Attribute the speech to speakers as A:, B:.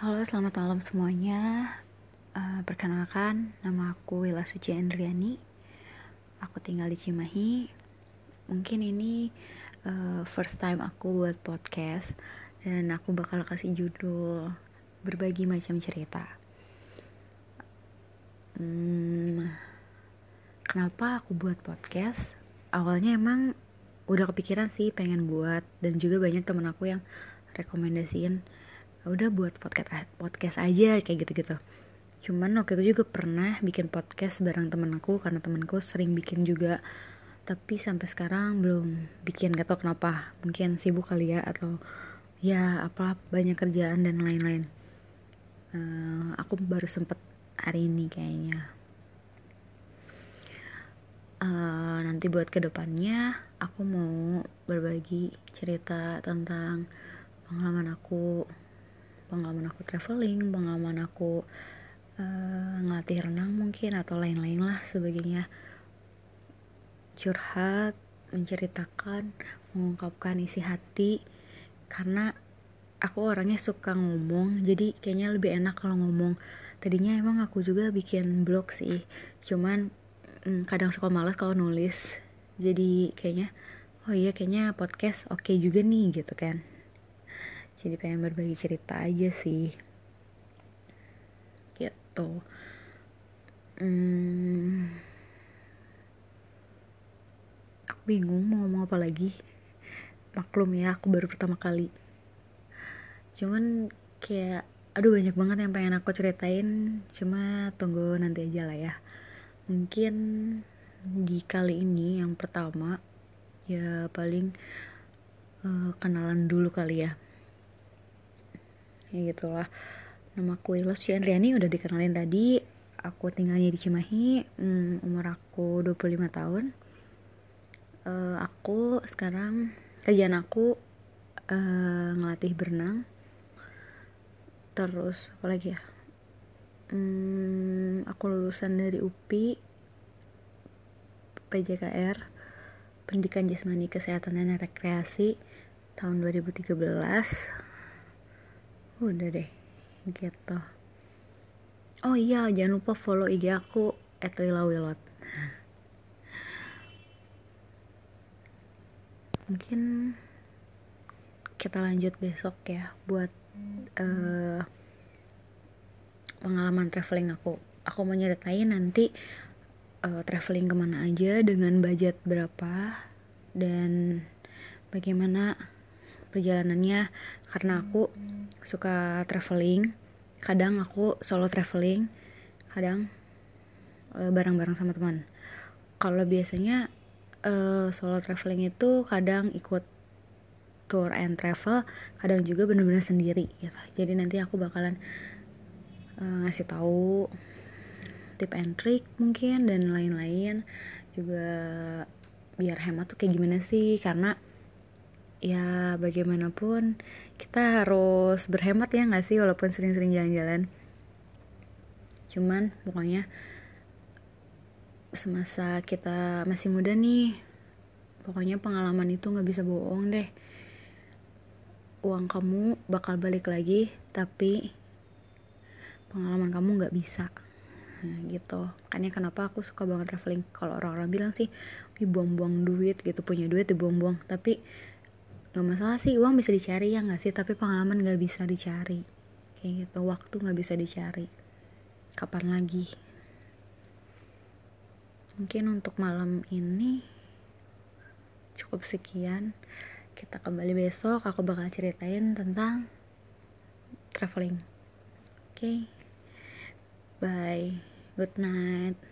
A: Halo, selamat malam semuanya. Uh, perkenalkan, nama aku Wila Suci Andriani. Aku tinggal di Cimahi. Mungkin ini uh, first time aku buat podcast dan aku bakal kasih judul berbagi macam cerita. Hmm, kenapa aku buat podcast? Awalnya emang udah kepikiran sih pengen buat dan juga banyak temen aku yang rekomendasiin udah buat podcast podcast aja kayak gitu-gitu. Cuman waktu itu juga pernah bikin podcast bareng temen aku karena temenku sering bikin juga. Tapi sampai sekarang belum bikin gak tau kenapa. Mungkin sibuk kali ya atau ya apa banyak kerjaan dan lain-lain. Uh, aku baru sempet hari ini kayaknya. Uh, nanti buat ke depannya aku mau berbagi cerita tentang pengalaman aku pengalaman aku traveling pengalaman aku uh, ngelatih renang mungkin atau lain-lain lah sebagainya. Curhat menceritakan mengungkapkan isi hati. Karena aku orangnya suka ngomong jadi kayaknya lebih enak kalau ngomong. Tadinya emang aku juga bikin blog sih cuman mm, kadang suka malas kalau nulis. Jadi kayaknya oh iya kayaknya podcast oke okay juga nih gitu kan jadi pengen berbagi cerita aja sih. Gitu. Hmm, aku bingung mau ngomong apa lagi. Maklum ya aku baru pertama kali. Cuman kayak aduh banyak banget yang pengen aku ceritain. Cuma tunggu nanti aja lah ya. Mungkin di kali ini yang pertama ya paling uh, kenalan dulu kali ya ya gitulah. Nama aku Ilos Ciandriani udah dikenalin tadi. Aku tinggalnya di Cimahi hmm, umur aku 25 tahun. Uh, aku sekarang kerjaan aku uh, ngelatih berenang. Terus apa lagi ya? Hmm, aku lulusan dari UPI PJKR Pendidikan Jasmani Kesehatan dan Rekreasi tahun 2013 udah deh gitu. Oh iya jangan lupa follow IG aku @lilawilot mungkin kita lanjut besok ya buat uh, pengalaman traveling aku. Aku mau nyeritain nanti uh, traveling ke mana aja dengan budget berapa dan bagaimana perjalanannya. Karena aku suka traveling. Kadang aku solo traveling. Kadang uh, bareng-bareng sama teman. Kalau biasanya uh, solo traveling itu kadang ikut tour and travel kadang juga bener-bener sendiri gitu. Jadi nanti aku bakalan uh, ngasih tahu tip and trick mungkin dan lain-lain. Juga biar hemat tuh kayak gimana sih? Karena ya bagaimanapun kita harus berhemat ya nggak sih walaupun sering-sering jalan-jalan? Cuman pokoknya semasa kita masih muda nih pokoknya pengalaman itu nggak bisa bohong deh. Uang kamu bakal balik lagi tapi pengalaman kamu nggak bisa. Nah, gitu. Makanya kenapa aku suka banget traveling. Kalau orang-orang bilang sih buang-buang duit gitu. Punya duit dibuang-buang. Tapi nggak masalah sih uang bisa dicari ya nggak sih? Tapi pengalaman nggak bisa dicari. Kayak gitu waktu nggak bisa dicari. Kapan lagi? Mungkin untuk malam ini cukup sekian. Kita kembali besok aku bakal ceritain tentang traveling. Oke? Okay? bye. Good night